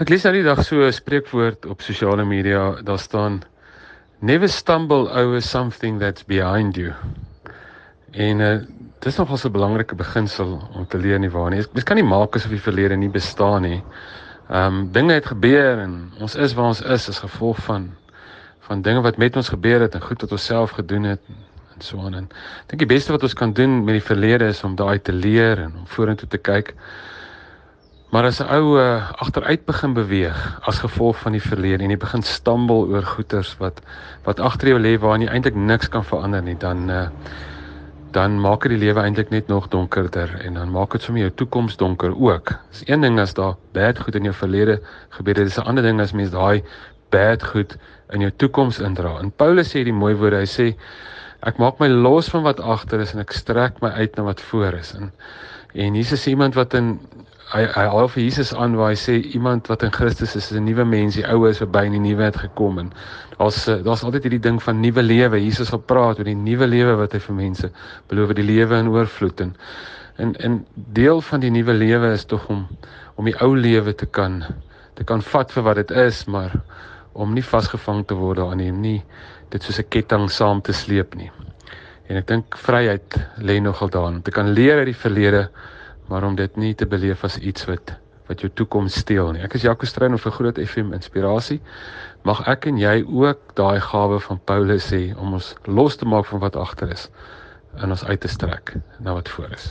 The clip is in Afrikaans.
Ek lees nou die dag so 'n spreekwoord op sosiale media, daar staan never stumble over something that's behind you. En uh, dis nogal 'n belangrike beginsel om te leer nie waar nie. Mens kan nie maak asof die verlede nie bestaan nie. Ehm um, dinge het gebeur en ons is waar ons is as gevolg van van dinge wat met ons gebeur het en goed wat ons self gedoen het en so aan. En ek dink die beste wat ons kan doen met die verlede is om daai te leer en om vorentoe te kyk. Maar as 'n ou uh, agteruit begin beweeg as gevolg van die verlede en jy begin stamble oor goeters wat wat agter jou lê waarin jy eintlik niks kan verander nie, dan uh, dan maak dit die lewe eintlik net nog donkerder en dan maak dit sommer jou toekoms donker ook. Dis een ding as daar bad goed in jou verlede gebeur het, dis 'n ander ding as mens daai bad goed in jou toekoms indra. En Paulus sê die mooi woorde, hy sê ek maak my los van wat agter is en ek strek my uit na wat voor is. En en Jesus is iemand wat in hy hy haal vir Jesus aan waar hy sê iemand wat in Christus is, is 'n nuwe mens, die ou is verby en die nuwe het gekom en daar's daar's altyd hierdie ding van nuwe lewe. Jesus sal praat oor die nuwe lewe wat hy vir mense beloof, die lewe in oorvloed en en en deel van die nuwe lewe is tog om om die ou lewe te kan te kan vat vir wat dit is, maar om nie vasgevang te word daarin nie, nie dit soos 'n ketting saam te sleep nie. En ek dink vryheid lê nogal daarin om te kan leer uit die verlede maar om dit nie te beleef as iets wat wat jou toekoms steel nie. Ek is Jaco Strein vir Groot FM Inspirasie. Mag ek en jy ook daai gawe van Paulus hê om ons los te maak van wat agter is en ons uit te strek na wat voor is.